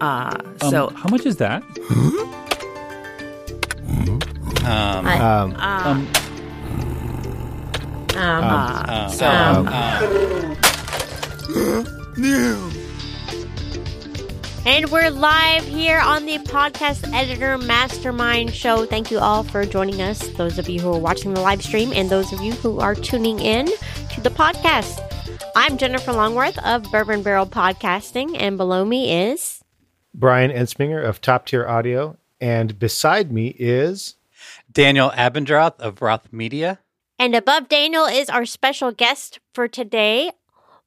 Uh, Um, so how much is that? Um, I- Um, Um, um, uh, um, so um, um, And we're live here on the Podcast Editor Mastermind Show. Thank you all for joining us, those of you who are watching the live stream, and those of you who are tuning in to the podcast. I'm Jennifer Longworth of Bourbon Barrel Podcasting, and below me is. Brian Ensminger of Top Tier Audio, and beside me is Daniel Abendroth of Roth Media. And above Daniel is our special guest for today,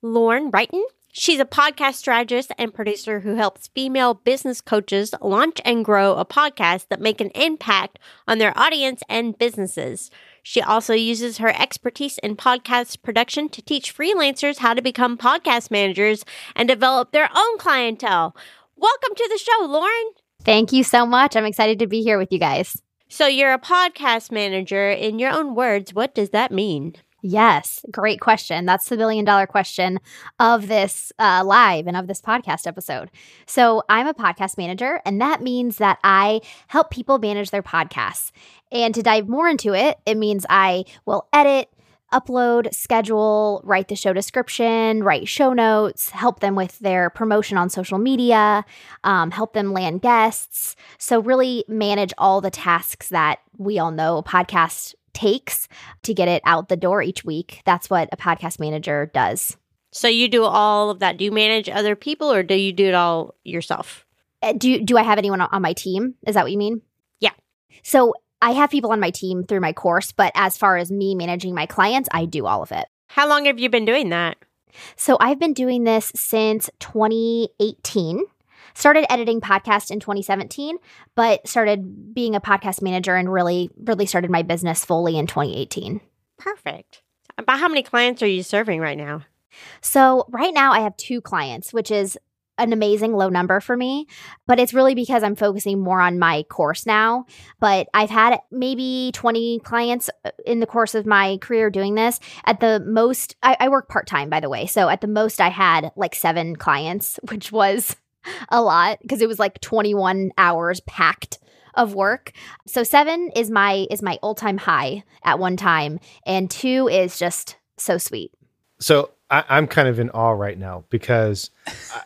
Lauren Wrighton. She's a podcast strategist and producer who helps female business coaches launch and grow a podcast that make an impact on their audience and businesses. She also uses her expertise in podcast production to teach freelancers how to become podcast managers and develop their own clientele. Welcome to the show, Lauren. Thank you so much. I'm excited to be here with you guys. So, you're a podcast manager. In your own words, what does that mean? Yes, great question. That's the billion dollar question of this uh, live and of this podcast episode. So, I'm a podcast manager, and that means that I help people manage their podcasts. And to dive more into it, it means I will edit, upload, schedule, write the show description, write show notes, help them with their promotion on social media, um, help them land guests. So, really manage all the tasks that we all know a podcast takes to get it out the door each week. That's what a podcast manager does. So you do all of that. Do you manage other people or do you do it all yourself? Uh, Do do I have anyone on my team? Is that what you mean? Yeah. So I have people on my team through my course, but as far as me managing my clients, I do all of it. How long have you been doing that? So I've been doing this since 2018. Started editing podcasts in 2017, but started being a podcast manager and really, really started my business fully in 2018. Perfect. About how many clients are you serving right now? So right now I have two clients, which is an amazing low number for me, but it's really because I'm focusing more on my course now. But I've had maybe 20 clients uh, in the course of my career doing this. At the most, I, I work part time, by the way. So at the most, I had like seven clients, which was a lot because it was like 21 hours packed of work. So seven is my is my all time high at one time, and two is just so sweet. so I, I'm kind of in awe right now because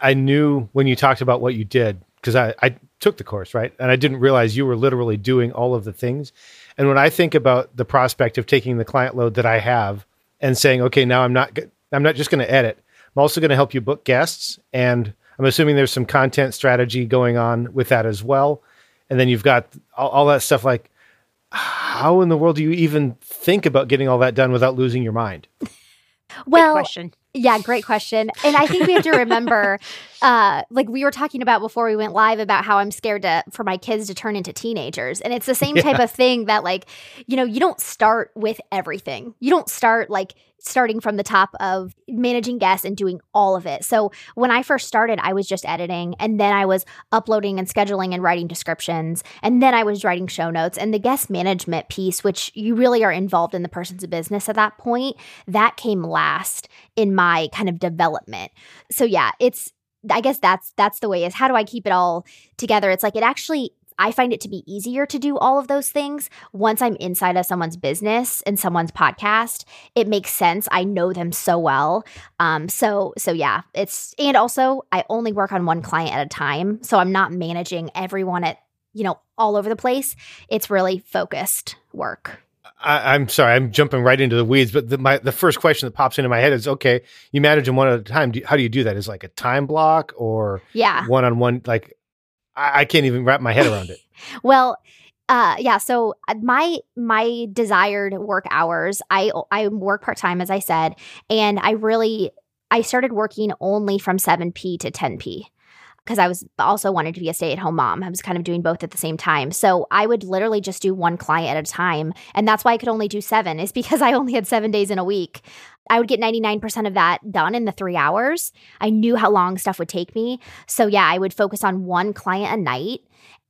I- knew when you talked about what you did because I, I took the course right and I didn't realize you were literally doing all of the things. And when I think about the prospect of taking the client load that I have and saying, okay, now I'm not I'm not just going to edit. I'm also going to help you book guests and I'm assuming there's some content strategy going on with that as well. And then you've got all, all that stuff like how in the world do you even think about getting all that done without losing your mind? Well, question. Yeah, great question. And I think we have to remember, uh, like we were talking about before we went live about how I'm scared to for my kids to turn into teenagers. And it's the same type of thing that like, you know, you don't start with everything. You don't start like starting from the top of managing guests and doing all of it. So when I first started, I was just editing and then I was uploading and scheduling and writing descriptions. And then I was writing show notes and the guest management piece, which you really are involved in the person's business at that point, that came last in my kind of development. So yeah, it's I guess that's that's the way is how do I keep it all together? It's like it actually I find it to be easier to do all of those things once I'm inside of someone's business and someone's podcast. It makes sense. I know them so well. Um so so yeah, it's and also I only work on one client at a time, so I'm not managing everyone at you know all over the place. It's really focused work. I, I'm sorry, I'm jumping right into the weeds, but the, my the first question that pops into my head is, okay, you manage them one at a time. Do, how do you do that? Is it like a time block or Yeah. one on one? Like, I, I can't even wrap my head around it. Well, uh yeah, so uh, my my desired work hours, I I work part-time as I said, and I really I started working only from 7p to 10p because I was also wanting to be a stay-at-home mom. I was kind of doing both at the same time. So I would literally just do one client at a time, and that's why I could only do 7 is because I only had 7 days in a week. I would get 99% of that done in the 3 hours. I knew how long stuff would take me. So yeah, I would focus on one client a night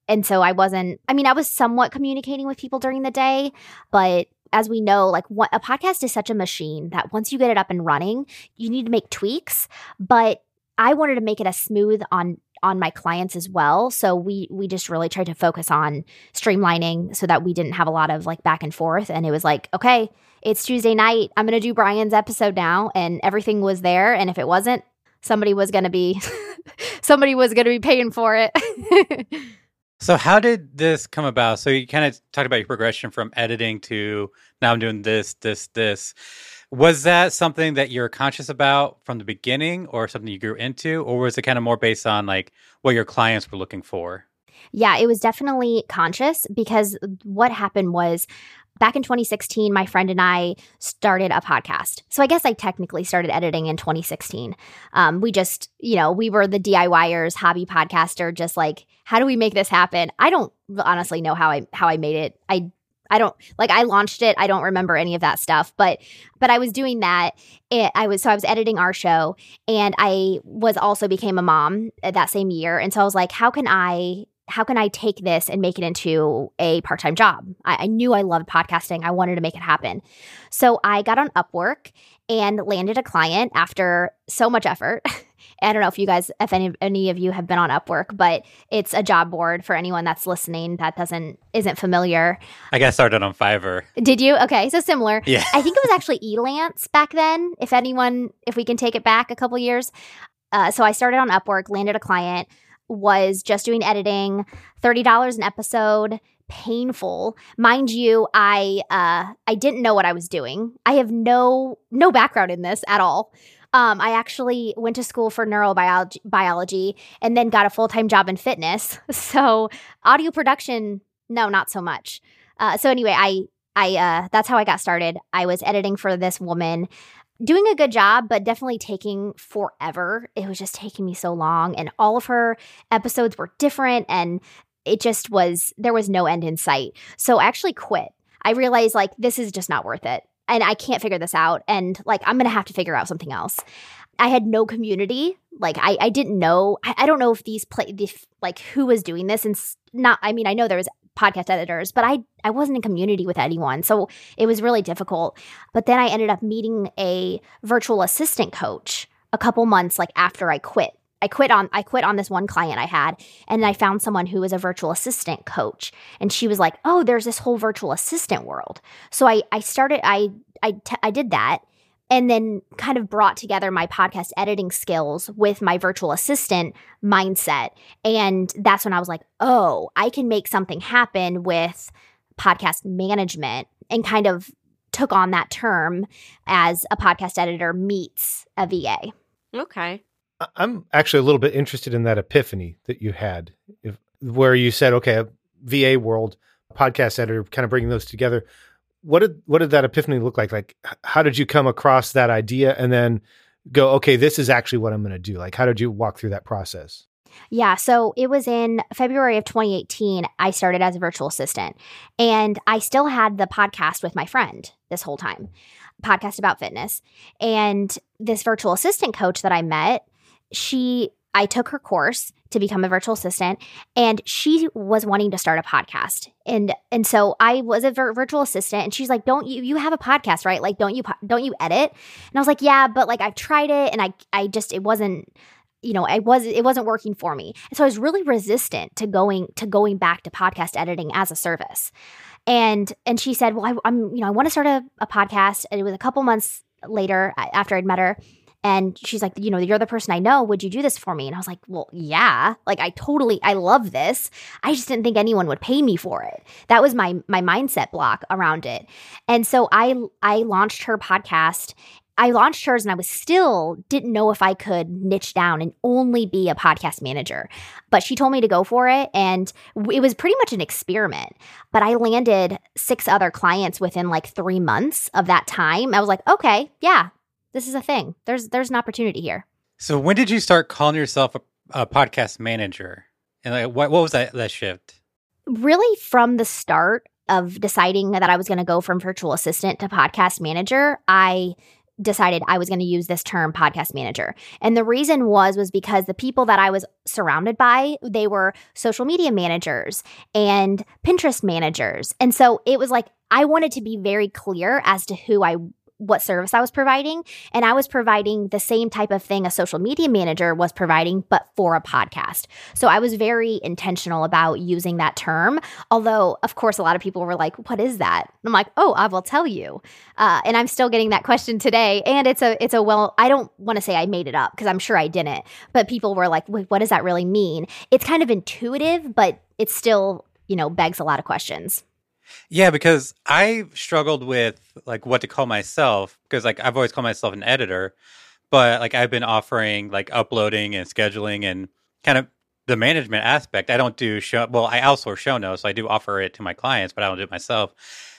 and so I wasn't, I mean, I was somewhat communicating with people during the day, but as we know, like what a podcast is such a machine that once you get it up and running, you need to make tweaks. But I wanted to make it as smooth on on my clients as well. So we we just really tried to focus on streamlining so that we didn't have a lot of like back and forth. And it was like, okay, it's Tuesday night. I'm gonna do Brian's episode now, and everything was there. And if it wasn't, somebody was gonna be somebody was gonna be paying for it. So how did this come about? So you kind of talked about your progression from editing to now I'm doing this, this, this. Was that something that you're conscious about from the beginning or something you grew into? Or was it kind of more based on like what your clients were looking for? Yeah, it was definitely conscious because what happened was back in 2016, my friend and I started a podcast. So I guess I technically started editing in 2016. Um, we just, you know, we were the DIYers, hobby podcaster, just like, how do we make this happen? I don't honestly know how I how I made it. I I don't like I launched it. I don't remember any of that stuff, but but I was doing that. It, I was so I was editing our show, and I was also became a mom uh, that same year. And so I was like, how can I how can I take this and make it into a part time job? I, I, knew I loved podcasting. I wanted to make it happen. So I got on Upwork and landed a client after so much effort. I don't know if you guys, if any, any of you have been on Upwork, but it's a job board for anyone that's listening that doesn't isn't familiar. I got started on Fiverr. Did you? Okay, so similar. Yeah. I think it was actually Elance back then. If anyone, if we can take it back a couple years. Uh, so I started on Upwork, landed a client, was just doing editing, thirty dollars an episode painful mind you i uh i didn't know what i was doing i have no no background in this at all um, I actually went to school for neurobiology biology and then got a full time job in fitness. So audio production, no, not so much. Uh, so anyway, I I uh, that's how I got started. I was editing for this woman, doing a good job, but definitely taking forever. It was just taking me so long, and all of her episodes were different, and it just was there was no end in sight. So I actually quit. I realized like this is just not worth it and I can't figure this out. And like, I'm going to have to figure out something else. I had no community. Like, I, I didn't know. I, I don't know if these play, if, like, who was doing this. And not, I mean, I know there was podcast editors, but I, I wasn't in community with anyone. So it was really difficult. But then I ended up meeting a virtual assistant coach a couple months like after I quit I quit on I quit on this one client I had and I found someone who was a virtual assistant coach and she was like, "Oh, there's this whole virtual assistant world." So I I started I I, t- I did that and then kind of brought together my podcast editing skills with my virtual assistant mindset and that's when I was like, "Oh, I can make something happen with podcast management." And kind of took on that term as a podcast editor meets a VA. Okay. I'm actually a little bit interested in that epiphany that you had, if, where you said, "Okay, VA world podcast editor, kind of bringing those together." What did what did that epiphany look like? Like, how did you come across that idea and then go, "Okay, this is actually what I'm going to do"? Like, how did you walk through that process? Yeah, so it was in February of 2018. I started as a virtual assistant, and I still had the podcast with my friend this whole time, podcast about fitness, and this virtual assistant coach that I met she I took her course to become a virtual assistant and she was wanting to start a podcast. And and so I was a vir- virtual assistant and she's like, "Don't you you have a podcast, right? Like don't you don't you edit?" And I was like, "Yeah, but like I've tried it and I I just it wasn't you know, I was it wasn't working for me. And so I was really resistant to going to going back to podcast editing as a service. And and she said, "Well, I, am you know I want to start a, a podcast." And it was a couple months later after I'd met her and she's like, you know, you're the person I know. Would you do this for me? And I was like, well, yeah. Like I totally I love this. I just didn't think anyone would pay me for it. That was my my mindset block around it. And so I I launched her podcast I launched hers and I was still didn't know if I could niche down and only be a podcast manager. But she told me to go for it and it was pretty much an experiment. But I landed six other clients within like 3 months of that time. I was like, "Okay, yeah, this is a thing. There's there's an opportunity here. So when did you start calling yourself a, a podcast manager? And like, what what was that that shift? Really, from the start of deciding that I was going to go from virtual assistant to podcast manager, I decided I was going to use this term podcast manager. And the reason was was because the people that I was surrounded by, they were social media managers and Pinterest managers. And so it was like I wanted to be very clear as to who I what service I was providing. And I was providing the same type of thing a social media manager was providing, but for a podcast. So I was very intentional about using that term. Although, of course, a lot of people were like, what is that? I'm like, oh, I will tell you. Uh, and I'm still getting that question today. And it's a, it's a, well, I don't want to say I made it up because I'm sure I didn't, but people were like, what does that really mean? It's kind of intuitive, but it still, you know, begs a lot of questions. Yeah, because I struggled with like what to call myself because like I've always called myself an editor, but like I've been offering like uploading and scheduling and kind of the management aspect. I don't do show well, I outsource show notes, so I do offer it to my clients, but I don't do it myself.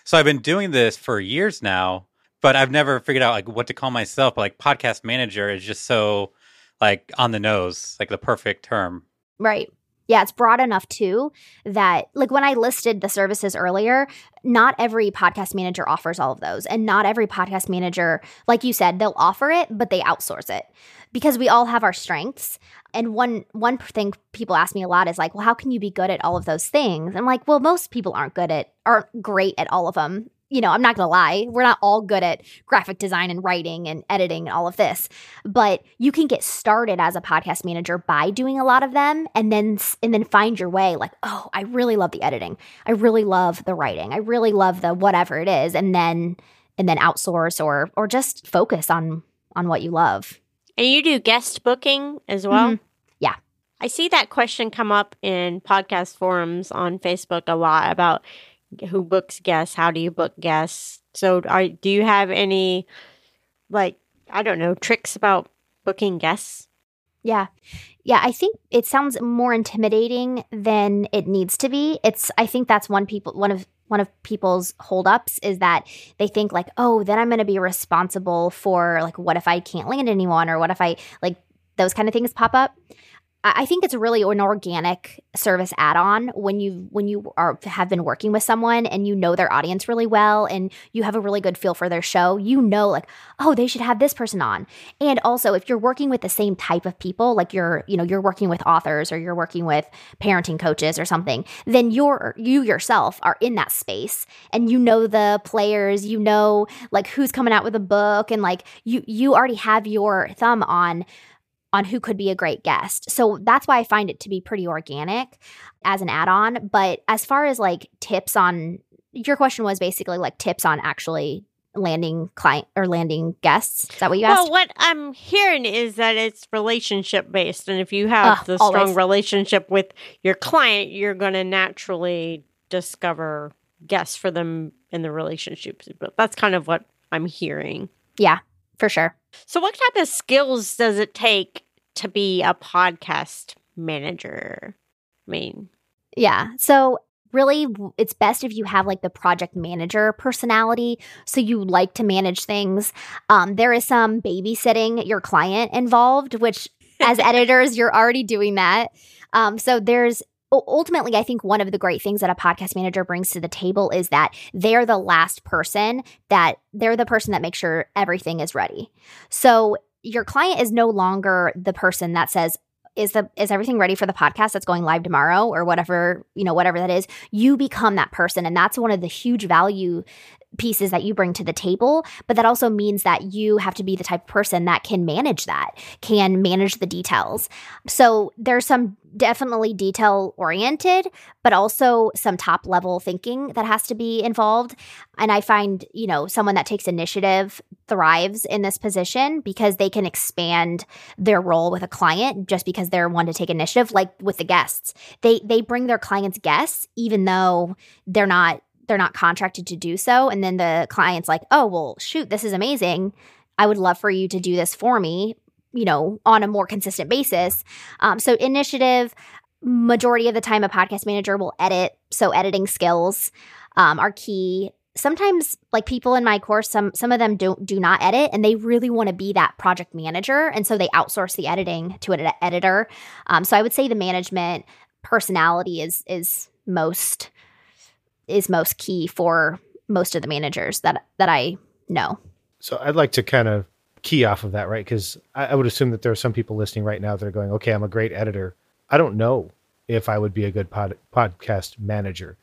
So I've been doing this for years now, but I've never figured out like what to call myself. But, like podcast manager is just so like on the nose, like the perfect term. Right. Yeah, it's broad enough too that, like, when I listed the services earlier, not every podcast manager offers all of those. And not every podcast manager, like you said, they'll offer it, but they outsource it because we all have our strengths. And one one thing people ask me a lot is like, well, how can you be good at all of those things? I'm like, well, most people aren't good at aren't great at all of them you know, I'm not going to lie, we're not all good at graphic design and writing and editing and all of this. But you can get started as a podcast manager by doing a lot of them and then and then find your way like, "Oh, I really love the editing. I really love the writing. I really love the whatever it is." And then and then outsource or or just focus on on what you love. And you do guest booking as well? Mm-hmm. Yeah. I see that question come up in podcast forums on Facebook a lot about who books guests? How do you book guests? So are do you have any like i don't know tricks about booking guests? Yeah. Yeah i think it sounds more intimidating than it needs to be. It's i think that's one people one of one of people's holdups is that they think like oh then i'm going to be responsible for like what if i can't land anyone or what if i like those kind of things pop up I think it's really an organic service add-on when you when you are have been working with someone and you know their audience really well and you have a really good feel for their show. You know, like, oh, they should have this person on. And also, if you're working with the same type of people, like you're you know you're working with authors or you're working with parenting coaches or something, then you're you yourself are in that space and you know the players, you know like who's coming out with a book, and like you you already have your thumb on on who could be a great guest. So that's why I find it to be pretty organic as an add on. But as far as like tips on your question was basically like tips on actually landing client or landing guests. Is that what you asked? Well, what I'm hearing is that it's relationship based. And if you have uh, the strong relationship with your client, you're going to naturally discover guests for them in the relationships. But that's kind of what I'm hearing. Yeah, for sure. So, what type of skills does it take to be a podcast manager? I mean, yeah. So really it's best if you have like the project manager personality so you like to manage things um, there is some babysitting your client involved which as editors you're already doing that um, so there's ultimately i think one of the great things that a podcast manager brings to the table is that they're the last person that they're the person that makes sure everything is ready so your client is no longer the person that says, is the is everything ready for the podcast that's going live tomorrow? or whatever you know whatever that is. You become that person and that's one of the huge value pieces that you bring to the table but that also means that you have to be the type of person that can manage that can manage the details so there's some definitely detail oriented, but also some top level thinking that has to be involved. And I find, you know, someone that takes initiative thrives in this position because they can expand their role with a client just because they're one to take initiative like with the guests. They they bring their clients guests even though they're not they're not contracted to do so and then the client's like, "Oh, well, shoot, this is amazing. I would love for you to do this for me you know, on a more consistent basis. Um, so initiative, majority of the time, a podcast manager will edit. So editing skills um, are key. Sometimes, like people in my course, some some of them don't do not edit, and they really want to be that project manager, and so they outsource the editing to an editor. Um, so I would say the management personality is is most is most key for most of the managers that that I know. So I'd like to kind of key off of that, right? Because I, I, would assume that there are some people listening right now that are going, okay, I'm a great editor. I don't know if I would be a good pod, podcast manager.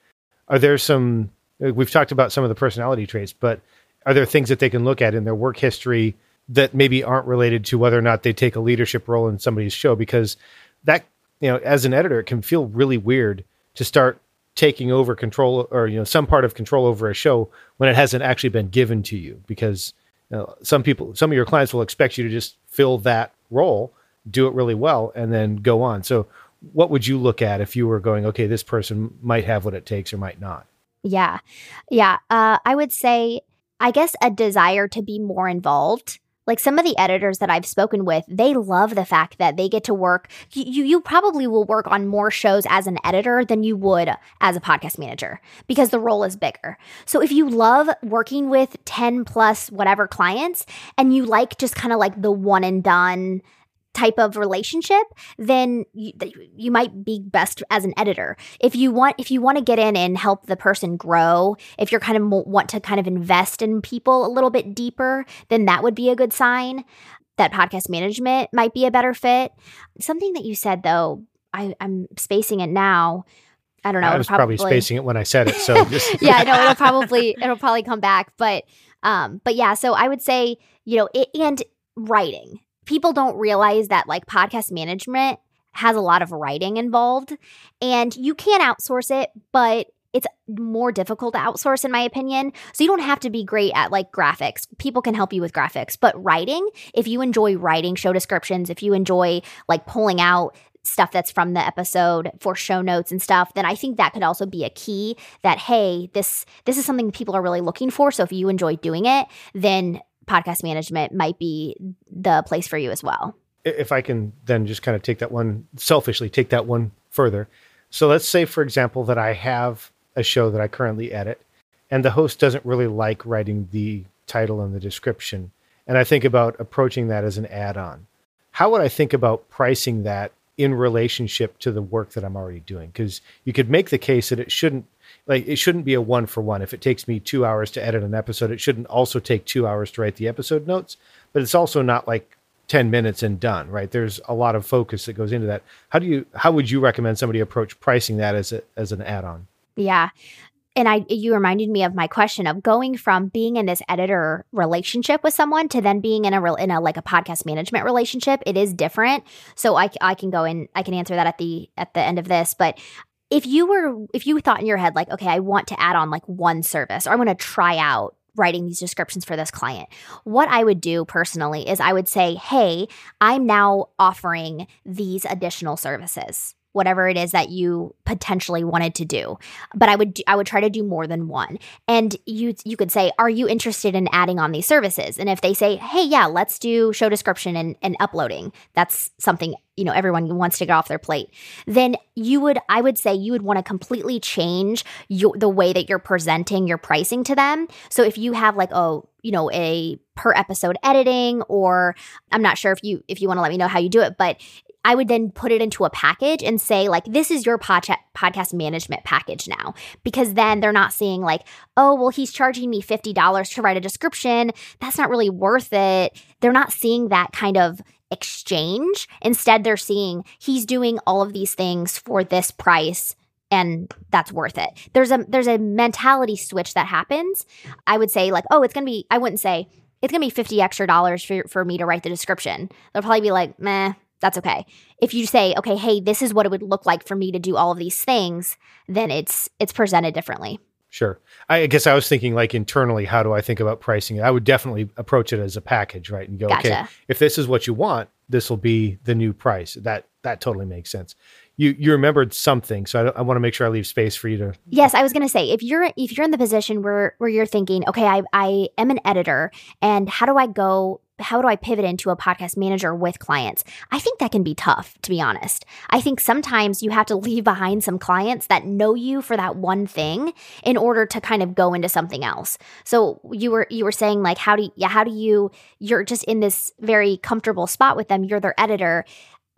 Are there some, we've talked about some of the personality traits, but are there things that they can look at in their work history that maybe aren't related to whether or not they take a leadership role in somebody's show because that you know as an editor it can feel really weird to start taking over control or you know some part of control over a show when it hasn't actually been given to you because you know, some people some of your clients will expect you to just fill that role do it really well and then go on so what would you look at if you were going okay this person might have what it takes or might not Yeah. Yeah. Uh, I would say, I guess, a desire to be more involved. Like some of the editors that I've spoken with, they love the fact that they get to work. You, you, probably will work on more shows as an editor than you would as a podcast manager because the role is bigger. So if you love working with 10 plus whatever clients and you like just kind of like the one and done type of relationship then you, you might be best as an editor if you want if you want to get in and help the person grow if you're kind of want to kind of invest in people a little bit deeper then that would be a good sign that podcast management might be a better fit something that you said though I, i'm spacing it now i don't know i was probably, spacing it when i said it so just yeah, I know it'll probably it'll probably come back, but um, but yeah. So I would say you know it and writing. People don't realize that like podcast management has a lot of writing involved, and you can outsource it, but it's more difficult to outsource in my opinion. So you don't have to be great at like graphics. People can help you with graphics, but writing, if you enjoy writing show descriptions, if you enjoy like pulling out stuff that's from the episode for show notes and stuff, then I think that could also be a key that hey, this this is something people are really looking for. So if you enjoy doing it, then podcast management might be the place for you as well. if I can then just kind of take that one selfishly, take that one further. So let's say, for example, that I have a show that I currently edit, and the host doesn't really like writing the title and the description. And I think about approaching that as an add on. How would I think about pricing that in relationship to the work that I'm already doing? Because you could make the case that it shouldn't like it shouldn't be a one for one. If it takes me two hours to edit an episode, it shouldn't also take two hours to write the episode notes. But it's also not like 10 minutes and done, right? There's a lot of focus that goes into that. How do you how would you recommend somebody approach pricing that as a as an add-on? Yeah. And I you reminded me of my question of going from being in this editor relationship with someone to then being in a real in a like a podcast management relationship. It is different. So I I can go in I can answer that at the at the end of this, but if you were if you thought in your head like okay, I want to add on like one service or I want to try out writing these descriptions for this client. What I would do personally is I would say, "Hey, I'm now offering these additional services." Whatever it is that you potentially wanted to do. But i would i would try to do more than one. And you you could say are you interested in adding on these services? And if they say hey yeah let's do show description and, and uploading that's something you know everyone wants to get off their plate. Then you would i would say you would want to completely change your, the way that you're presenting your pricing to them. So if you have like oh you know a per episode editing or i'm not sure if you if you want to let me know how you do it but I would then put it into a package and say, like, this is your podca- podcast management package now. Because then they're not seeing, like, oh, well, he's charging me $50 to write a description. That's not really worth it. They're not seeing that kind of exchange. Instead, they're seeing he's doing all of these things for this price and that's worth it. There's a there's a mentality switch that happens. I would say like, oh, it's going to be I wouldn't say it's going to be 50 extra dollars for, for me to write the description. They'll probably be like, meh, that's okay. If you say, okay, hey, this is what it would look like for me to do all of these things, then it's it's presented differently. Sure. I guess I was thinking like internally, how do I think about pricing it? I would definitely approach it as a package, right? And go, okay, if this is what you want, this will be the new price. That that totally makes sense. You you remembered something, so I, I want to make sure I leave space for you to. Yes, I was going to say if you're if you're in the position where where you're thinking, okay, I I am an editor, and how do I go? How do I pivot into a podcast manager with clients? I think that can be tough, to be honest. I think sometimes you have to leave behind some clients that know you for that one thing in order to kind of go into something else. So you were you were saying like how do you, yeah how do you you're just in this very comfortable spot with them. You're their editor.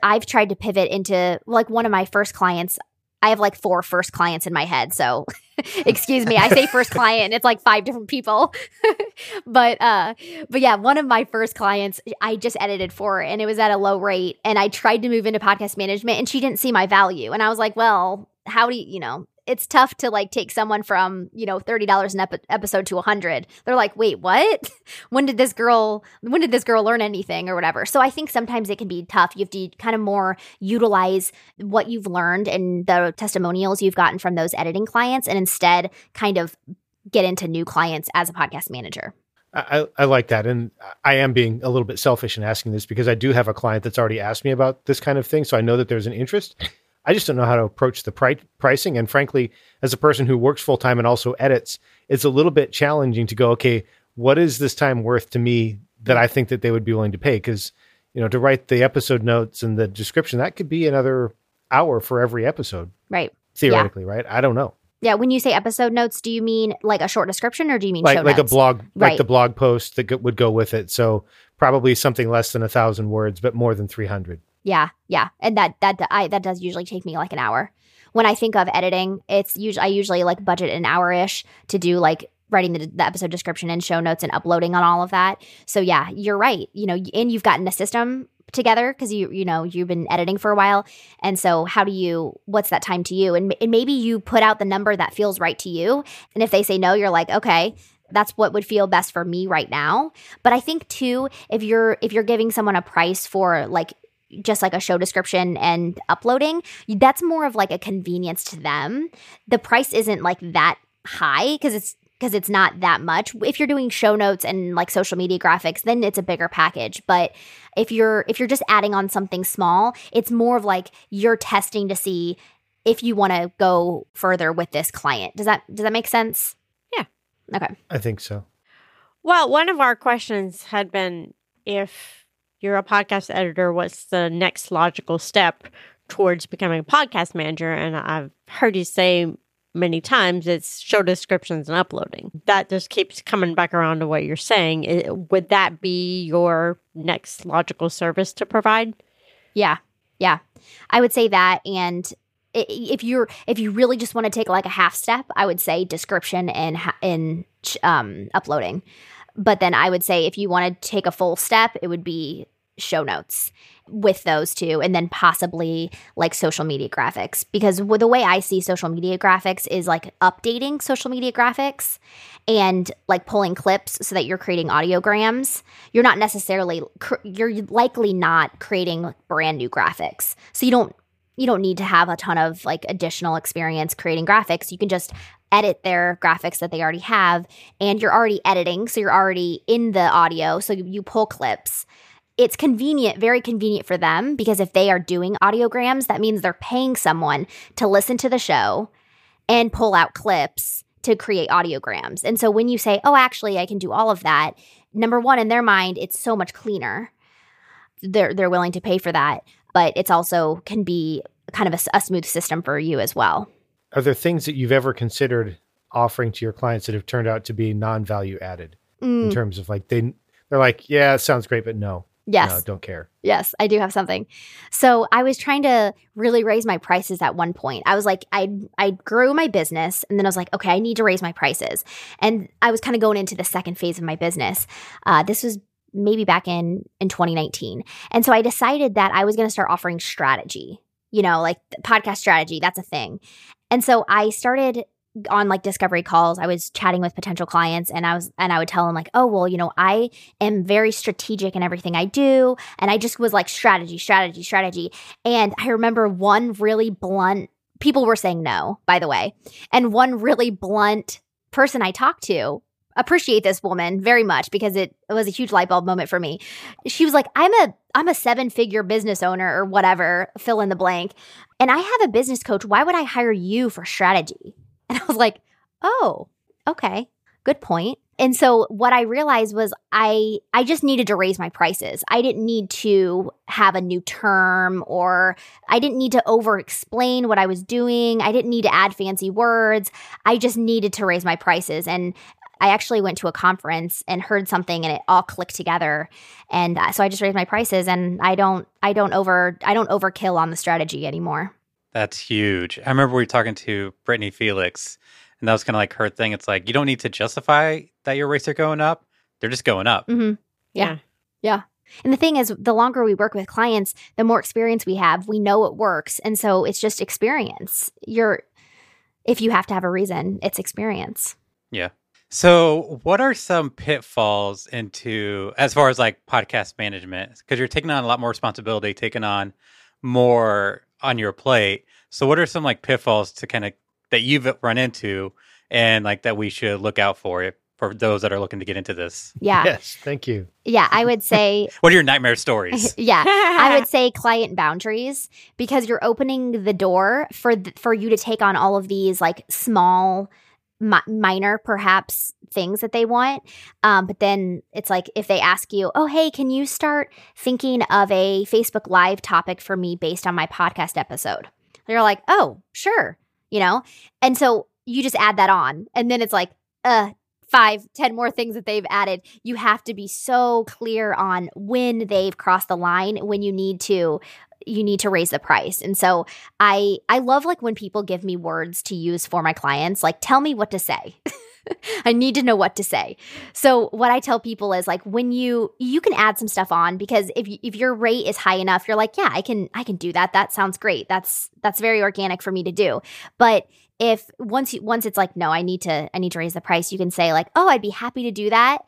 I've tried to pivot into like one of my first clients. I have like four first clients in my head. So excuse me, I say first client and it's like five different people. but uh but yeah, one of my first clients I just edited for and it was at a low rate and I tried to move into podcast management and she didn't see my value. And I was like, well, how do you, you know, it's tough to like take someone from you know thirty dollars an ep- episode to a hundred. They're like, wait, what? when did this girl? When did this girl learn anything or whatever? So I think sometimes it can be tough. You have to kind of more utilize what you've learned and the testimonials you've gotten from those editing clients, and instead kind of get into new clients as a podcast manager. I, I like that. And I am being a little bit selfish in asking this because I do have a client that's already asked me about this kind of thing. So I know that there's an interest. I just don't know how to approach the pri- pricing. And frankly, as a person who works full time and also edits, it's a little bit challenging to go, okay, what is this time worth to me that I think that they would be willing to pay? Because, you know, to write the episode notes and the description, that could be another hour for every episode. Right. Theoretically, yeah. right? I don't know. Yeah, when you say episode notes, do you mean like a short description or do you mean like like notes? a blog, right. like the blog post that would go with it? So probably something less than a thousand words, but more than three hundred. Yeah, yeah, and that that I that does usually take me like an hour. When I think of editing, it's usually I usually like budget an hour ish to do like writing the, the, episode description and show notes and uploading on all of that. So yeah, you're right. You know, and you've gotten a system together because you you know you've been editing for a while and so how do you what's that time to you and, and maybe you put out the number that feels right to you and if they say no you're like okay that's what would feel best for me right now but i think too if you're if you're giving someone a price for like just like a show description and uploading that's more of like a convenience to them the price isn't like that high because it's because it's not that much. If you're doing show notes and like social media graphics, then it's a bigger package. But if you're if you're just adding on something small, it's more of like you're testing to see if you want to go further with this client. Does that does that make sense? Yeah. Okay. I think so. Well, one of our questions had been if you're a podcast editor, what's the next logical step towards becoming a podcast manager? And I've heard you say many times it's show descriptions and uploading. That just keeps coming back around to what you're saying. It, would that be your next logical service to provide? Yeah. Yeah. I would say that and if you're if you really just want to take like a half step, I would say description and in um uploading. But then I would say if you want to take a full step, it would be show notes with those two and then possibly like social media graphics. Because the way i see social media graphics is like updating social media graphics and like pulling clips so that you're creating audiograms. You're not necessarily you're likely not creating brand new graphics. So you don't you don't need to have a ton of like additional experience creating graphics. You can just edit their graphics that they already have and you're already editing so you're already in the audio. So you pull clips it's convenient, very convenient for them because if they are doing audiograms, that means they're paying someone to listen to the show and pull out clips to create audiograms. And so when you say, "Oh, actually, I can do all of that," number 1 in their mind, it's so much cleaner. They're they're willing to pay for that, but it's also can be kind of a, a smooth system for you as well. Are there things that you've ever considered offering to your clients that have turned out to be non-value added mm. in terms of like they they're like, "Yeah, it sounds great, but no." Yes. No, don't care. Yes, I do have something. So I was trying to really raise my prices at one point. I was like, I I grew my business and then I was like, okay, I need to raise my prices. And I was kind of going into the second phase of my business. Uh, this was maybe back in in 2019. And so I decided that I was going to start offering strategy. You know, like podcast strategy, that's a thing. And so I started on like discovery calls i was chatting with potential clients and i was and i would tell them like oh well you know i am very strategic in everything i do and i just was like strategy strategy strategy. And i remember one really blunt people were saying no by the way and one really blunt person i talked to appreciate this woman very much because it, was a huge light bulb moment for me. She was like i'm a i'm a seven figure business owner or whatever fill in the blank and i have a business coach why would i hire you for strategy and I was like, oh, okay, good point. And so what I realized was I I just needed to raise my prices. I didn't need to have a new term or I didn't need to over explain what I was doing. I didn't need to add fancy words. I just needed to raise my prices and I actually went to a conference and heard something and it all clicked together. And uh, so I just raised my prices and I don't I don't over I don't overkill on the strategy anymore. That's huge. I remember we were talking to Brittany Felix, and that was kind of like her thing. It's like you don't need to justify that your rates are going up; they're just going up. Mm-hmm. Yeah. yeah, yeah. And the thing is, the longer we work with clients, the more experience we have. We know it works, and so it's just experience. You're if you have to have a reason, it's experience. Yeah. So, what are some pitfalls into as far as like podcast management? Because you're taking on a lot more responsibility, taking on more on your plate. So, what are some like pitfalls to kind of that you've uh, run into and like that we should look out for for those that are looking to get into this? Yeah. Yes, thank you. Yeah, I would say What are your nightmare stories? yeah, I would say client boundaries because you're opening the door for th- for you to take on all of these like small mi- minor perhaps things that they want um, but then it's like if they ask you oh hey can you start thinking of a facebook live topic for me based on my podcast episode you're like oh sure you know and so you just add that on and then it's like uh five, ten more things that they've added. You have to be so clear on when they've crossed the line, when you need to you need to raise the price. And so I I love like when people give me words to use for my clients, like tell me what to say. I need to know what to say. So what I tell people is like when you you can add some stuff on because if if your rate is high enough, you're like, yeah, I can I can do that. That sounds great. That's that's very organic for me to do. But if once you once it's like no i need to i need to raise the price you can say like oh i'd be happy to do that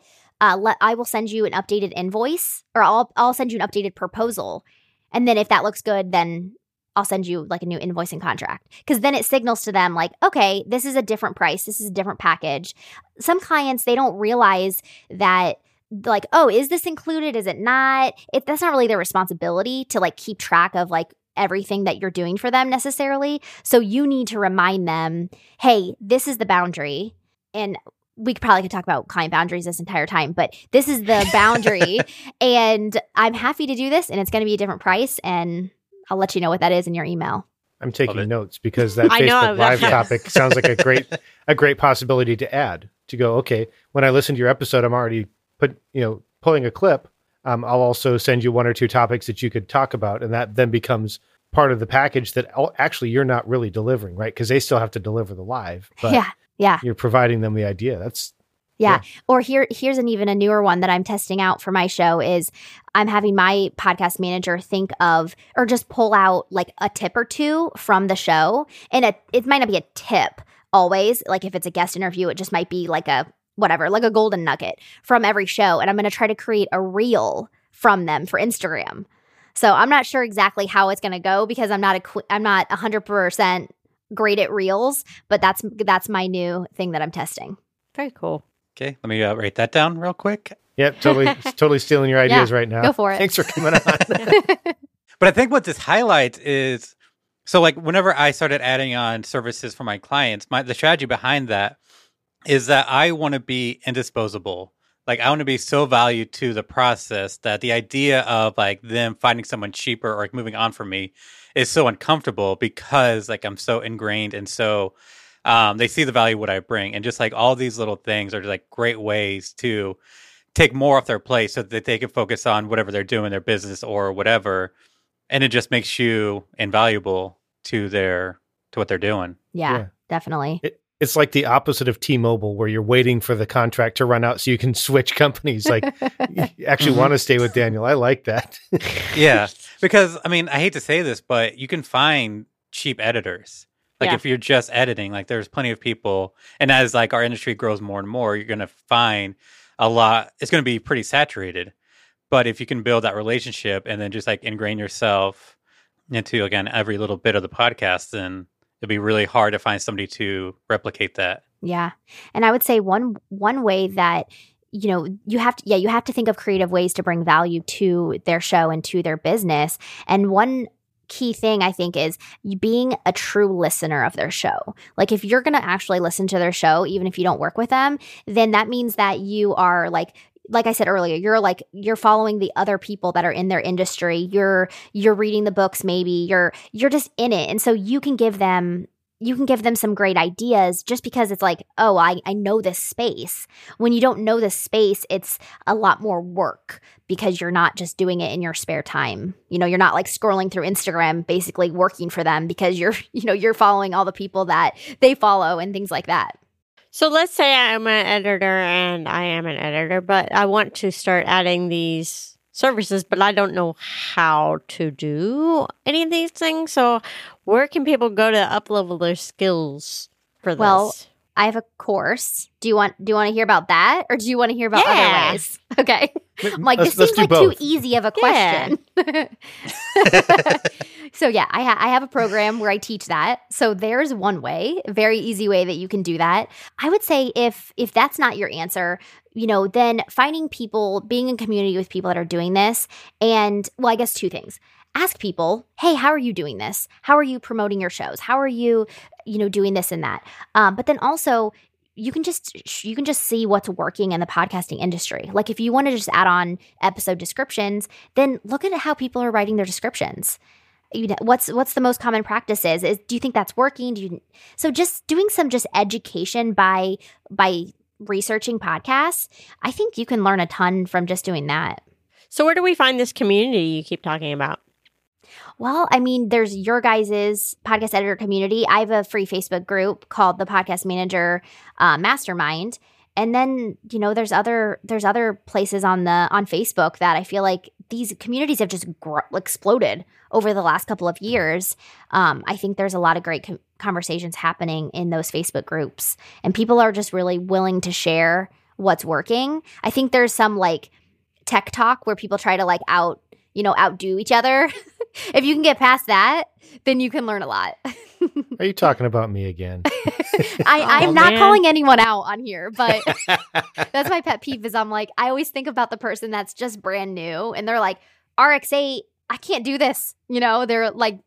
uh, let i will send you an updated invoice or i'll i'll send you an updated proposal and then if that looks good then i'll send you like a new invoicing contract. Because then it signals to them like okay this is a different price. This is a different package. Some clients they don't realize that like oh is this included? Is it not? It that's not really their responsibility to like keep track of like everything that you're doing for them necessarily. So you need to remind them, hey, this is the boundary. And we probably could talk about client boundaries this entire time, but this is the boundary. and I'm happy to do this, and it's going to be a different price. And I'll let you know what that is in your email. I'm taking notes because that I Facebook know, Live topic sounds like a great a great possibility to add. To go, okay, when I listen to your episode, I'm already put you know pulling a clip um, I'll also send you one or two topics that you could talk about, and that then becomes part of the package that actually you're not really delivering, right? Because they still have to deliver the live. But yeah, yeah. You're providing them the idea. That's yeah. yeah. Or here here's an even a newer one that I'm testing out for my show is I'm having my podcast manager think of or just pull out like a tip or two from the show. And a, it might not be a tip always. Like if it's a guest interview, it just might be like a whatever, like a golden nugget from every show. And I'm going to try to create a reel from them for Instagram. So I'm not sure exactly how it's going to go because I'm not a I'm not 100% great at reels, but that's that's my new thing that I'm testing. Very cool. Okay, let me uh, write that down real quick. Yep, totally totally stealing your ideas yeah, right now. Go for it. Thanks for coming on. but I think what this highlights is so like whenever I started adding on services for my clients, my the strategy behind that is that I want to be indisposable. Like I want to be so valued to the process that the idea of like them finding someone cheaper or like moving on from me is so uncomfortable because like I'm so ingrained and so um, they see the value of what I bring. And just like all these little things are like great ways to take more off their plate so that they can focus on whatever they're doing, their business or whatever. And it just makes you invaluable to their to what they're doing. Yeah, yeah. definitely. It, it's like the opposite of T-Mobile, where you're waiting for the contract to run out so you can switch companies. Like, you actually mm-hmm. want to stay with Daniel. I like that. yeah, because I mean, I hate to say this, but you can find cheap editors. Like, yeah. if you're just editing, like, there's plenty of people, and as like our industry grows more and more, you're going to find a lot. It's going to be pretty saturated. But if you can build that relationship and then just like ingrain yourself into again every little bit of the podcast, then it'd be really hard to find somebody to replicate that. Yeah. And I would say one one way that you know you have to yeah you have to think of creative ways to bring value to their show and to their business and one key thing I think is being a true listener of their show. Like if you're going to actually listen to their show even if you don't work with them, then that means that you are like like I said earlier, you're like you're following the other people that are in their industry. You're you're reading the books maybe. You're you're just in it. And so you can give them you can give them some great ideas just because it's like, oh, I, I know this space. When you don't know this space, it's a lot more work because you're not just doing it in your spare time. You know, you're not like scrolling through Instagram basically working for them because you're, you know, you're following all the people that they follow and things like that. So let's say I'm an editor and I am an editor, but I want to start adding these services, but I don't know how to do any of these things. So where can people go to uplevel their skills for this? Well, I have a course. Do you want do you want to hear about that or do you want to hear about Yeah. other ways? Okay. I'm like Let's- this seems like both. too easy of a Yeah. question. so yeah, I, ha- I have a program where I teach that. So there's one way, very easy way that you can do that. I would say if if that's not your answer, you know, then finding people, being in community with people that are doing this, and well, I guess two things. Ask people, hey, how are you doing this? How are you promoting your shows? How are you, you know, doing this and that? Um, but then also you can just you can just see what's working in the podcasting industry. Like if you want to just add on episode descriptions, then look at how people are writing their descriptions. You know, what's what's the most common practices? Is do you think that's working? Do you so just doing some just education by by researching podcasts? I think you can learn a ton from just doing that. so where do we find this community you keep talking about? Well, I mean, there's your guys' podcast editor community. I have a free Facebook group called the Podcast Manager uh, Mastermind, and then you know, there's other there's other places on the on Facebook that I feel like these communities have just gr- exploded over the last couple of years. Um, I think there's a lot of great com- conversations happening in those Facebook groups, and people are just really willing to share what's working. I think there's some like tech talk where people try to like out you know outdo each other. if you can get past that, then you can learn a lot. Are you talking about me again? I, I'm Oh, not man. calling anyone out on here, but that's my pet peeve is I'm like, I always think about the person that's just brand new and they're like, RX8, I can't do this. You know, they're like,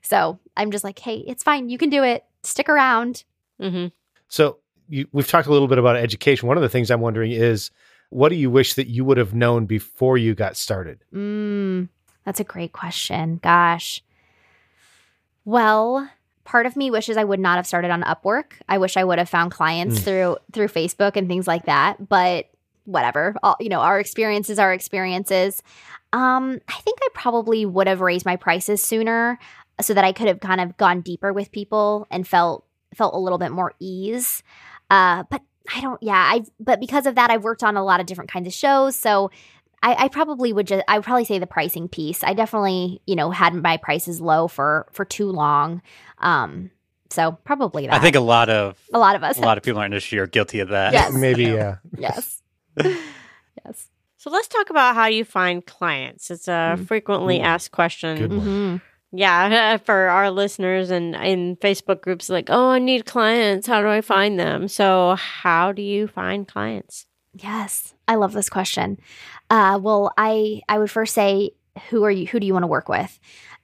so I'm just like, hey, it's fine. You can do it. Stick around. Mm-hmm. So you, we've talked a little bit about education. One of the things I'm wondering is, what do you wish that you would have known before you got started? Mm, that's a great question. Gosh. Well, part of me wishes I would not have started on Upwork. I wish I would have found clients Mm. through through Facebook and things like that. But whatever. All, you know, our experiences are experiences. Um, I think I probably would have raised my prices sooner so that I could have kind of gone deeper with people and felt felt a little bit more ease. Uh, but I don't. Yeah, I. But because of that, I've worked on a lot of different kinds of shows. So I, I probably would just. I would probably say the pricing piece. I definitely, you know, had my prices low for for too long. Um. So probably that. I think a lot of a lot of us. a lot of people in our industry are guilty of that. Yes. Maybe, yeah. yes. yes. So let's talk about how you find clients. It's a Mm. frequently Ooh, asked question. good one. hmm Yeah, for our listeners and in Facebook groups, like, oh, I need clients. How do I find them? So, how do you find clients? Yes, I love this question. Uh, well, I I would first say, who are you? Who do you want to work with?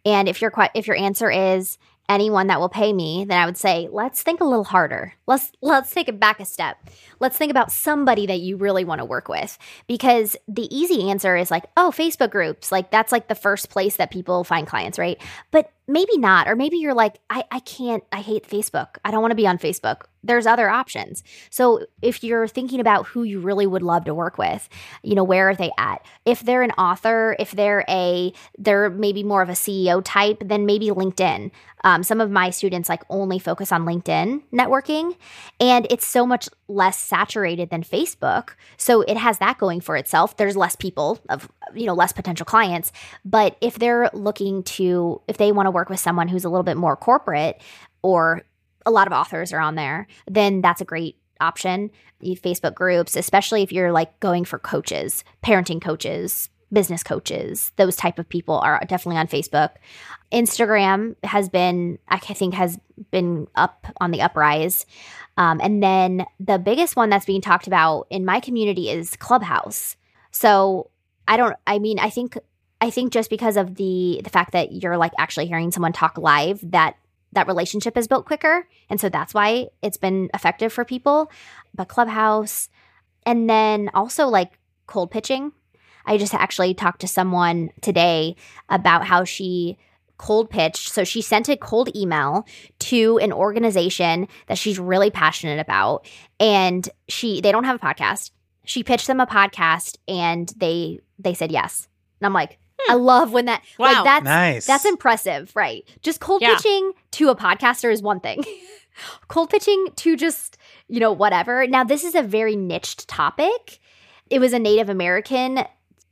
And if your if your answer is anyone that will pay me, then I would say let's think a little harder. Let's let's take it back a step. Let's think about somebody that you really want to work with because the easy answer is like, oh, Facebook groups. Like that's like the first place that people find clients, right? But maybe not or maybe you're like I I can't I hate Facebook. I don't want to be on Facebook. There's other options. So if you're thinking about who you really would love to work with, you know, where are they at? If they're an author, if they're a they're maybe more of a CEO type, then maybe LinkedIn. Um, some of my students like only focus on LinkedIn networking, and it's so much less saturated than Facebook. So it has that going for itself. There's less people of you know less potential clients, but if they're looking to if they want to work with someone who's a little bit more corporate or a lot of authors are on there, then that's a great option. Facebook groups, especially if you're like going for coaches, parenting coaches, business coaches, those type of people are definitely on Facebook. Instagram has been, I think, has been up on the uprise. Um, and then the biggest one that's being talked about in my community is Clubhouse. So I don't, I mean, I think, I think just because of the the fact that you're like actually hearing someone talk live, that that relationship is built quicker, and so that's why it's been effective for people. But Clubhouse, and then also like cold pitching. I just actually talked to someone today about how she cold pitched. So she sent a cold email to an organization that she's really passionate about and she they don't have a podcast. She pitched them a podcast and they they said yes. And I'm like, I love when that Wow. like that's Nice. that's impressive, right? Just cold Yeah. pitching to a podcaster is one thing. cold pitching to just, you know, whatever. Now, this is a very niched topic. It was a Native American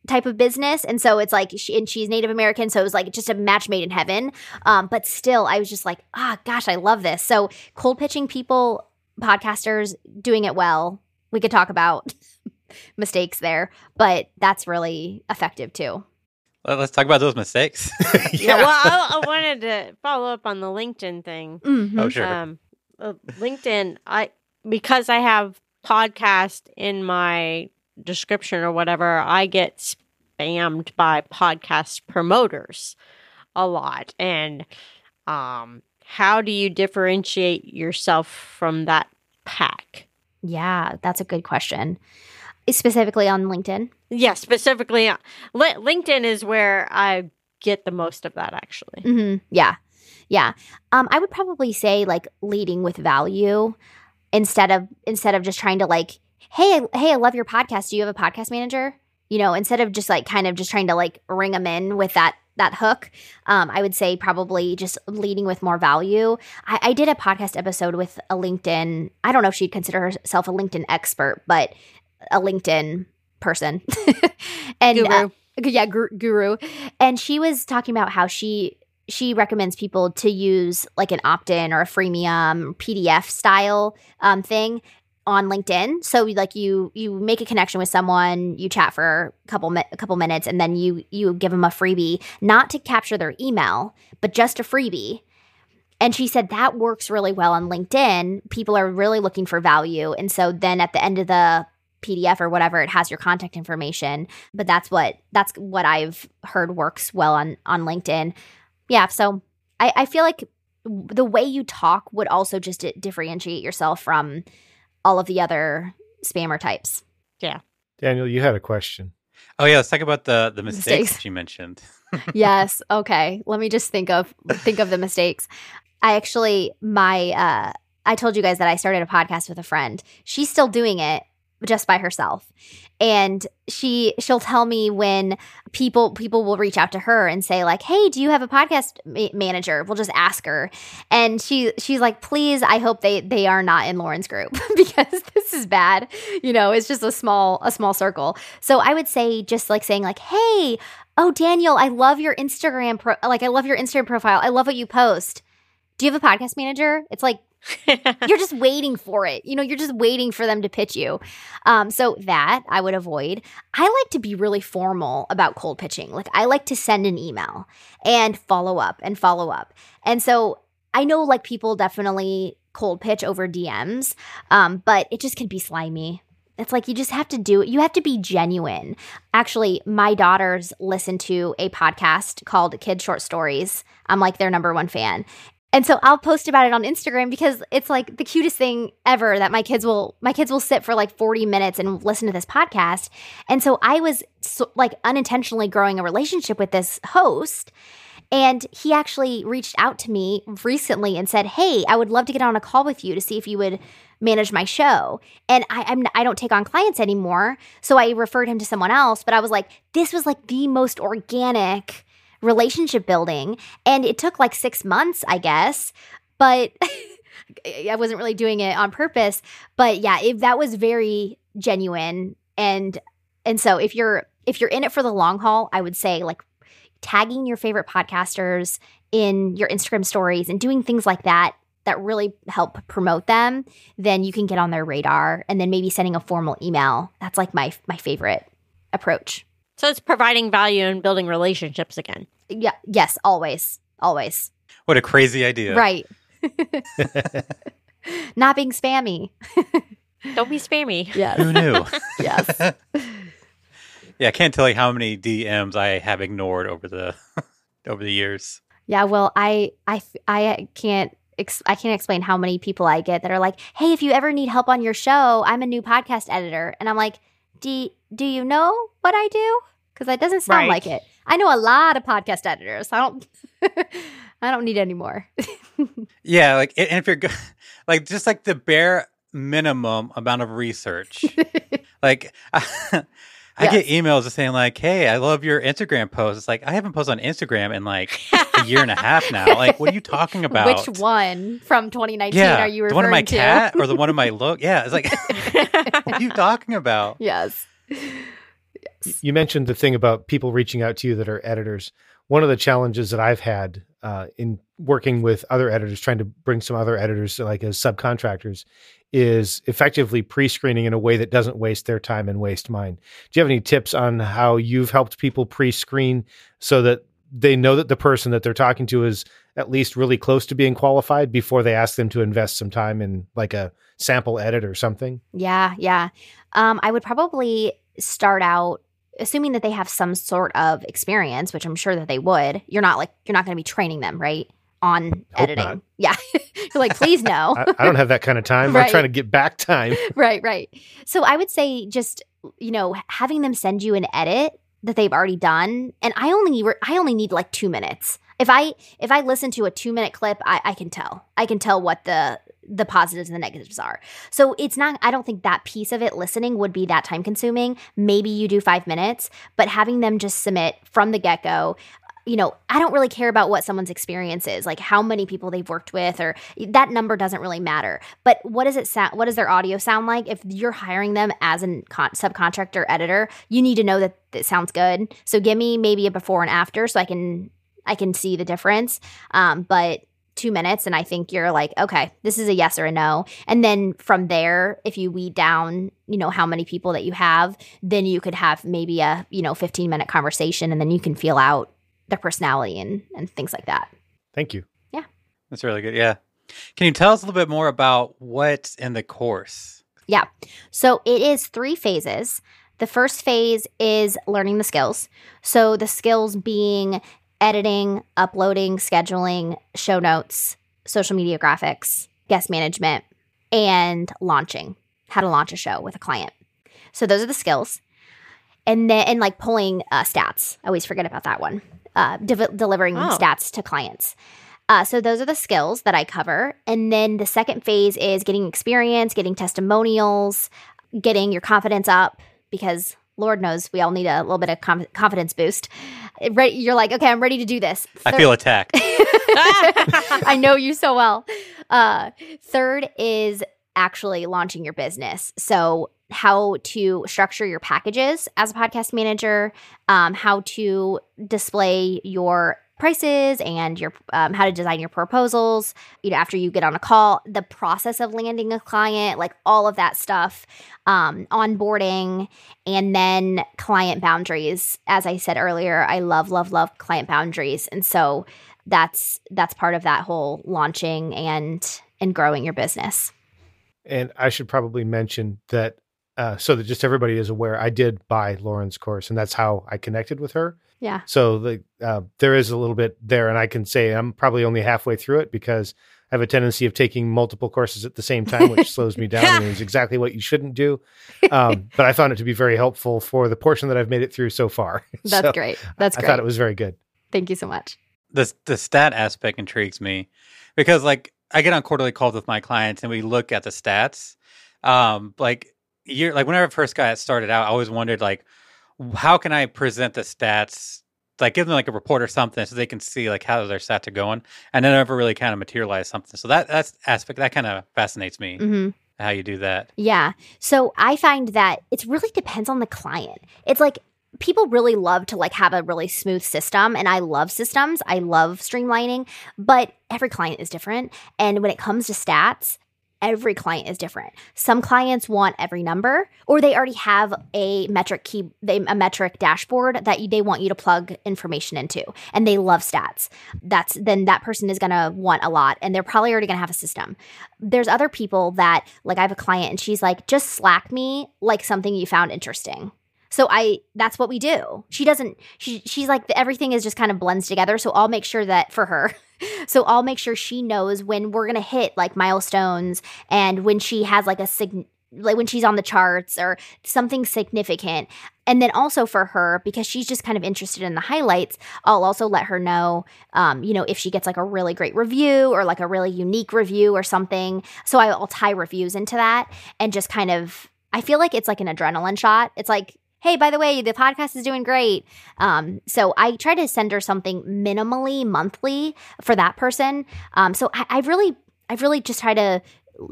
type of business and so it's like she, and she's native american so it was like just a match made in heaven um, but still i was just like ah gosh i love this so cold pitching people podcasters doing it well we could talk about mistakes there but that's really effective too Let- Let's talk about those mistakes. Yeah, well, I, I wanted to follow up on the LinkedIn thing. Mhm. oh, sure. Um, uh, LinkedIn, I because I have podcast in my description or whatever, I get spammed by podcast promoters a lot. And um, how do you differentiate yourself from that pack? yeah that's a good question specifically on linkedin Yeah, specifically, uh, Li- LinkedIn is where I get the most of that. Actually, hmm Yeah. Yeah. Um, I would probably say like leading with value instead of instead of just trying to like, hey, hey, I love your podcast. Do you have a podcast manager? You know, instead of just like kind of just trying to like ring them in with that that hook, um, I would say probably just leading with more value. I, I did a podcast episode with a LinkedIn. I don't know if she'd consider herself a LinkedIn expert, but a LinkedIn person. and uh, yeah gu- guru. And she was talking about how she she recommends people to use like an opt-in or a freemium pdf style um, thing on linkedin. So like you you make a connection with someone you chat for a couple mi- a couple minutes and then you you give them a freebie not to capture their email but just a freebie. And she said that works really well on linkedin. People are really looking for value. And so then at the end of the pdf or whatever it has your contact information but that's what that's what I've heard works well on on LinkedIn. Yeah, so I, I feel like the way you talk would also just differentiate yourself from all of the other spammer types. Yeah Daniel, you had a question. oh yeah, let's talk about the the mistakes, Mistakes. that you mentioned. yes. Okay. Let me just think of think of the mistakes. I actually my uh I told you guys that I started a podcast with a friend. She's still doing it just by herself. And she she'll tell me when people people will reach out to her and say like, "Hey, do you have a podcast ma- manager?" We'll just ask her. And she she's like, "Please, I hope they they are not in Lauren's group because this is bad. You know, it's just a small a small circle." So I would say just like saying like, "Hey, oh Daniel, I love your Instagram pro- like I love your Instagram profile. I love what you post. Do you have a podcast manager?" It's like you're just waiting for it. You know, you're just waiting for them to pitch you. Um, so that I would avoid. I like to be really formal about cold pitching. Like I like to send an email and follow up and follow up. And so I know like people definitely cold pitch over DMs, um, but it just can be slimy. It's like you just have to do it. You have to be genuine. Actually, my daughters listen to a podcast called Kid Short Stories. I'm like their number one fan. And so I'll post about it on Instagram because it's like the cutest thing ever that my kids will my kids will sit for like 40 minutes and listen to this podcast. And so I was so, like unintentionally growing a relationship with this host and he actually reached out to me recently and said, "Hey, I would love to get on a call with you to see if you would manage my show." And I I'm I don't take on clients anymore, so I referred him to someone else, but I was like, this was like the most organic relationship building and it took like 6 months, I guess. But I wasn't really doing it on purpose, but yeah, that was very genuine and and so if you're if you're in it for the long haul, I would say like tagging your favorite podcasters in your Instagram stories and doing things like that that really help promote them, then you can get on their radar and then maybe sending a formal email. That's like my my favorite approach. So it's providing value and building relationships again. Yeah, yes, always. Always. What a crazy idea! Right. Not being spammy. Don't be spammy. Yes. Who knew? yes. yeah, I can't tell you how many DMs I have ignored over the over the years. Yeah, well, I I I can't ex- I can't explain how many people I get that are like, "Hey, if you ever need help on your show, I'm a new podcast editor." And I'm like, "Do do you know what I do?" Cuz that doesn't sound Right. like it. I know a lot of podcast editors. I don't I don't need any more. Yeah, like and if you're go- like just like the bare minimum amount of research, like I, get emails just saying like, "Hey, I love your Instagram post." It's like I haven't posted on Instagram in like a year and a half now. Like, what are you talking about? Which one from 2019 Yeah, are you the referring one of my to? cat or the one of my look? Yeah, it's like, what are you talking about? yes. You mentioned the thing about people reaching out to you that are editors. One of the challenges that I've had uh, in working with other editors, trying to bring some other editors like as subcontractors, is effectively pre-screening in a way that doesn't waste their time and waste mine. Do you have any tips on how you've helped people pre-screen so that they know that the person that they're talking to is at least really close to being qualified before they ask them to invest some time in like a sample edit or something? Yeah, yeah. Um, I would probably start out assuming that they have some sort of experience, which I'm sure that they would. You're not like you're not going to be training them, right? On Hope editing. not. Yeah. You're like, please no. I, I don't have that kind of time. Right. I'm trying to get back time. right, right. So I would say just, you know, having them send you an edit that they've already done. And I only need I only need like two minutes. If I if I listen to a two minute clip, I, I can tell. I can tell what the the positives and the negatives are. So it's not I don't think that piece of it listening would be that time consuming. Maybe you do five minutes, but having them just submit from the get-go you know, I don't really care about what someone's experience is, like how many people they've worked with, or that number doesn't really matter. But what does it sound? What does their audio sound like? If you're hiring them as a con- subcontractor editor, you need to know that it sounds good. So give me maybe a before and after, so I can I can see the difference. Um, but two minutes, and I think you're like, okay, this is a yes or a no. And then from there, if you weed down, you know, how many people that you have, then you could have maybe a you know 15 minute conversation, and then you can feel out their personality and and things like that. Thank you. Yeah. That's really good. Yeah. Can you tell us a little bit more about what's in the course? Yeah. So it is three phases. The first phase is learning the skills. So the skills being editing, uploading, scheduling, show notes, social media graphics, guest management, and launching. How to launch a show with a client. So those are the skills. And then and like pulling uh, stats. I always forget about that one. Uh, de- delivering Oh. stats to clients. Uh, so those are the skills that I cover. And then the second phase is getting experience, getting testimonials, getting your confidence up because Lord knows we all need a little bit of com- confidence boost. Right, you're like, okay, I'm ready to do this. I feel attacked. I know you so well. Uh, third is actually launching your business. So, how to structure your packages as a podcast manager, um, how to display your prices and your um, how to design your proposals you know after you get on a call the process of landing a client like all of that stuff um, onboarding and then client boundaries. As i said earlier i love love love client boundaries. And so that's that's part of that whole launching and and growing your business. And I should probably mention that uh, so that just everybody is aware, I did buy Lauren's course, and that's how I connected with her. yeah So the uh, there is a little bit there, and I can say I'm probably only halfway through it because I have a tendency of taking multiple courses at the same time, which slows me down and is exactly what you shouldn't do. Um, but I found it to be very helpful for the portion that I've made it through so far. that's So great that's great. I thought it was very good. thank you so much the the stat aspect intrigues me because like I get on quarterly calls with my clients and we look at the stats. Um, like you're like whenever I first got started out, I always wondered like how can I present the stats like give them like a report or something so they can see like how their stats are going and then never really kind of materialize something. So that that's aspect that kind of fascinates me hmm how you do that. Yeah. So I find that it really depends on the client. It's like people really love to like have a really smooth system and I love systems. I love streamlining, but every client is different and when it comes to stats, every client is different. Some clients want every number or they already have a metric key they, a metric dashboard that they want you to plug information into and they love stats. That's then that person is going to want a lot and they're probably already going to have a system there's other people that like I have a client and she's like, just slack me like something you found interesting. So I that's what we do. She doesn't she she's like everything is just kind of blends together. So I'll make sure that for her. So I'll make sure she knows when we're gonna hit like milestones and when she has like a sig like when she's on the charts or something significant. And then also for her, because she's just kind of interested in the highlights, I'll also let her know, um, you know, if she gets like a really great review or like a really unique review or something. So I'll tie reviews into that and just kind of, I feel like it's like an adrenaline shot. It's like, hey, by the way, the podcast is doing great. Um, so I try to send her something minimally monthly for that person. Um, so I, I really, I've really just try to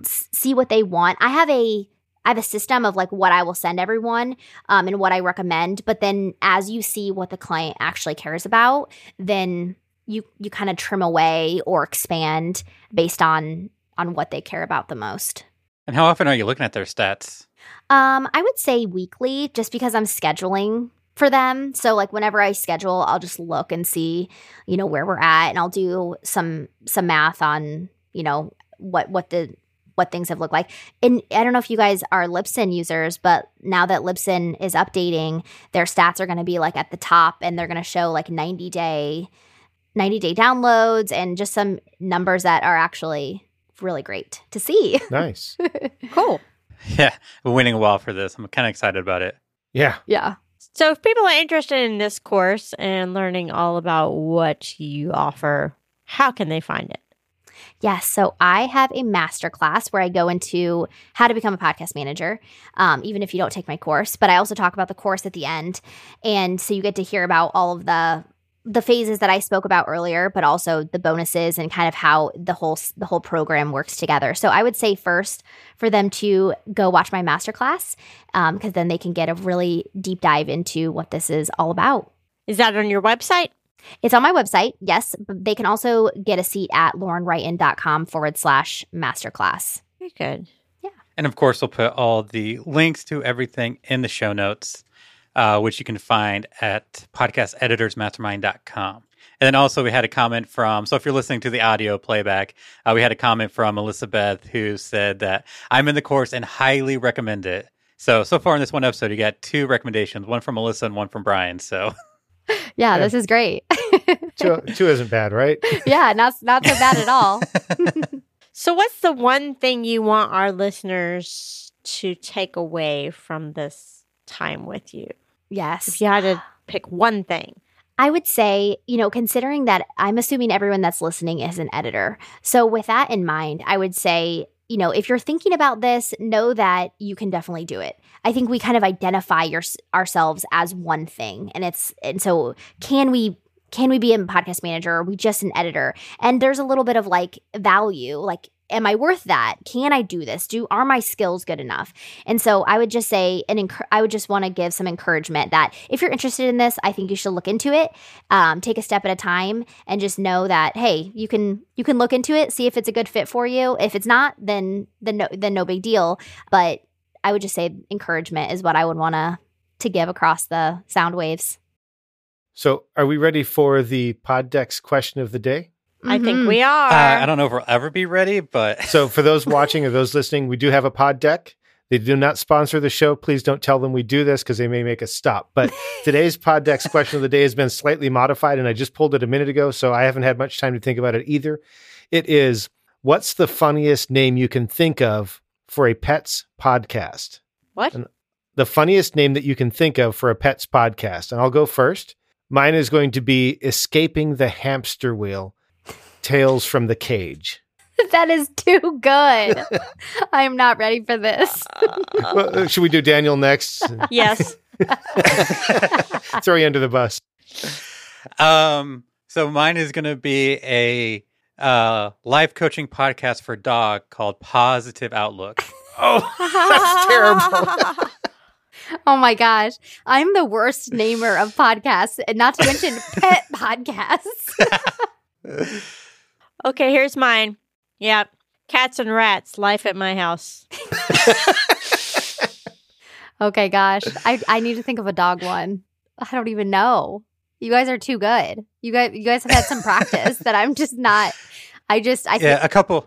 see what they want. I have a I have a system of like what I will send everyone um, and what I recommend. But then as you see what the client actually cares about, then you you kind of trim away or expand based on on what they care about the most. And how often are you looking at their stats? Um, I would say weekly, just because I'm scheduling for them. So like whenever I schedule, I'll just look and see, you know, where we're at, and I'll do some some math on, you know, what what the what things have looked like. And I don't know if you guys are Libsyn users, but now that Libsyn is updating, their stats are going to be like at the top, and they're going to show like 90 day 90 day downloads and just some numbers that are actually really great to see. Nice. Cool. Yeah, winning a while for this. I'm kind of excited about it. Yeah. Yeah. So, if people are interested in this course and learning all about what you offer, how can they find it? Yes. So I have a master class where I go into how to become a podcast manager, um, even if you don't take my course. But I also talk about the course at the end. And so you get to hear about all of the the phases that I spoke about earlier, but also the bonuses and kind of how the whole the whole program works together. So I would say first for them to go watch my masterclass because um, then they can get a really deep dive into what this is all about. Is that on your website? It's on my website, yes. But they can also get a seat at laurenwrighton.com forward slash masterclass. Very good. Yeah. And of course, we'll put all the links to everything in the show notes, uh, which you can find at podcasteditorsmastermind.com. And then also, we had a comment from, so if you're listening to the audio playback, uh, we had a comment from Elizabeth who said that I'm in the course and highly recommend it. So, so far in this one episode, you got two recommendations, one from Melissa and one from Brian. So, Yeah, this is great. Two, two isn't bad, right? yeah, not not so bad at all. So, what's the one thing you want our listeners to take away from this time with you? Yes. If you had to pick one thing, I would say, you know, considering that I'm assuming everyone that's listening is an editor. So, with that in mind, I would say, you know, if you're thinking about this, know that you can definitely do it. I think we kind of identify your, ourselves as one thing. And it's, and so can we, can we be a podcast manager? Or are we just an editor? And there's a little bit of like value, like, am I worth that? Can I do this? Do are my skills good enough? And so I would just say, and enc- I would just want to give some encouragement that if you're interested in this, I think you should look into it. Um, take a step at a time, and just know that hey, you can you can look into it, see if it's a good fit for you. If it's not, then then no then no big deal. But I would just say encouragement is what I would want to to give across the sound waves. So, are we ready for the Poddex question of the day? I think we are. uh, I don't know if we'll ever be ready, but So, for those watching or those listening, we do have a pod deck. They do not sponsor the show. Please don't tell them we do this because they may make us stop. But today's pod deck's question of the day has been slightly modified, and I just pulled it a minute ago, so I haven't had much time to think about it either. It is What's the funniest name you can think of for a pets podcast? what? And- The funniest name that you can think of for a pets podcast. And I'll go first. Mine is going to be Escaping the Hamster Wheel Tales from the Cage. that is too good. I'm not ready for this. Well, uh, should we do Daniel next? yes. Throw you under the bus. um, so mine is going to be a uh, life coaching podcast for dog called Positive Outlook. Oh, that's terrible. Oh my gosh. I'm the worst namer of podcasts, and not to mention pet podcasts. Okay, here's mine. Yep. Cats and rats, life at my house. Okay, gosh. I, I need to think of a dog one. I don't even know. You guys are too good. You guys you guys have had some practice that I'm just not I just I Yeah, think a couple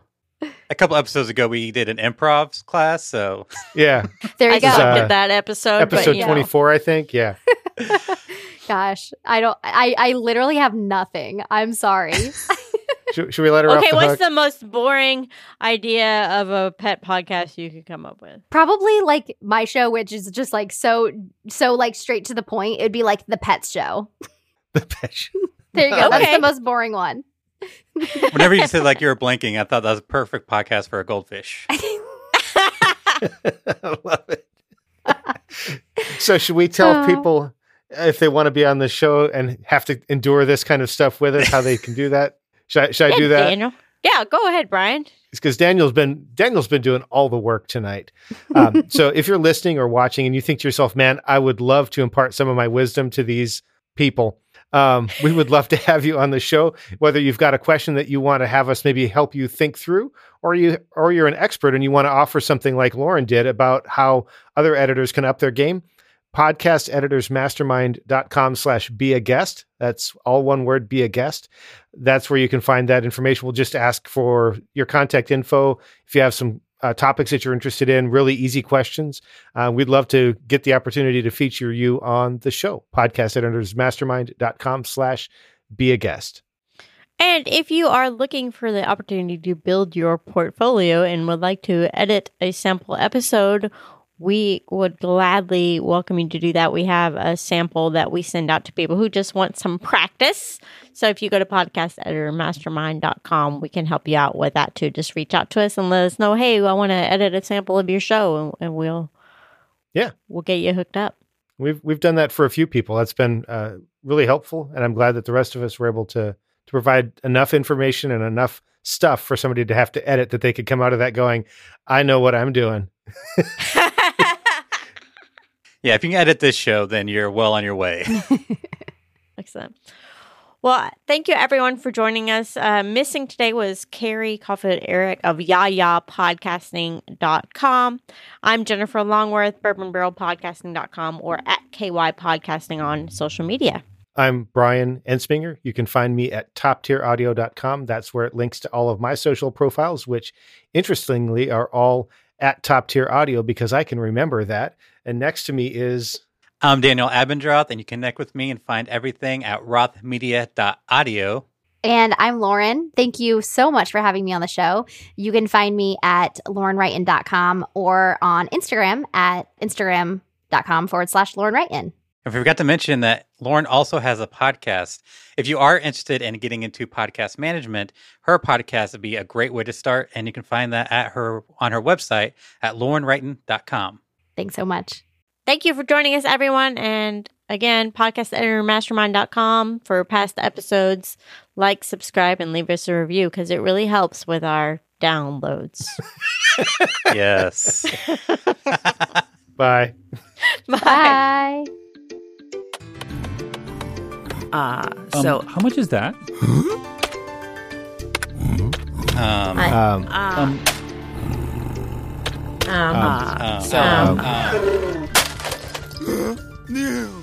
a couple episodes ago we did an improv class, so Yeah. there you I go. suck Uh, at that episode. but, Episode you know. 24, I think. Yeah. Gosh. I don't I I literally have nothing. I'm sorry. Should, should we let her Okay, off the what's hook? the most boring idea of a pet podcast you could come up with? Probably like my show, which is just like so so like straight to the point. It'd be like the pets show. the pitch. There you go. That's the most boring one. whenever you said like you were blinking, I thought that was a perfect podcast for a goldfish. I love it. so, should we tell Uh. people if they want to be on the show and have to endure this kind of stuff with us, how they can do that? Should I, should I Yeah, do that? Daniel. Yeah, go ahead, Brian. It's because Daniel's been Daniel's been doing all the work tonight. Um, so if you're listening or watching and you think to yourself, "Man, I would love to impart some of my wisdom to these people," um, we would love to have you on the show. Whether you've got a question that you want to have us maybe help you think through, or you or you're an expert and you want to offer something like Lauren did about how other editors can up their game. Podcasteditorsmastermind.com slash be a guest. That's all one word, be a guest. That's where you can find that information. We'll just ask for your contact info. If you have some uh, topics that you're interested in, really easy questions, uh, we'd love to get the opportunity to feature you on the show. Podcasteditorsmastermind.com slash be a guest. And if you are looking for the opportunity to build your portfolio and would like to edit a sample episode, we would gladly welcome you to do that. We have a sample that we send out to people who just want some practice. So if you go to podcasteditormastermind.com, we can help you out with that too. Just reach out to us and let us know, hey, I want to edit a sample of your show, and, and we'll yeah we'll get you hooked up. We've we've done that for a few people. That's been uh, really helpful, and I'm glad that the rest of us were able to to provide enough information and enough stuff for somebody to have to edit that they could come out of that going, I know what I'm doing. Yeah, if you can edit this show, then you're well on your way. Excellent. Well, thank you everyone for joining us. Uh, missing today was Carrie Caulfield Arick of YaYaPodcasting.com. I'm Jennifer Longworth, bourbonbarrelpodcasting.com or at KY Podcasting on social media. I'm Brian Ensminger. You can find me at toptieraudio.com. That's where it links to all of my social profiles, which interestingly are all at Top Tier Audio because I can remember that. And next to me is. I'm Daniel Abendroth, and you connect with me and find everything at rothmedia.audio. And I'm Lauren. Thank you so much for having me on the show. You can find me at laurenwrighton.com or on Instagram at instagram.com forward slash Lauren Wrighton. I forgot to mention that Lauren also has a podcast. If you are interested in getting into podcast management, her podcast would be a great way to start, and you can find that at her on her website at laurenwrighton.com. Thanks so much. Thank you for joining us, everyone. And again, podcast editor podcasteditormastermind.com for past episodes. Like, subscribe, and leave us a review because it really helps with our downloads. yes. Bye. Bye. Bye. Uh, Um, so, how much is that? Um, I- Um, um, Um, uh, um, so, um, uh, um,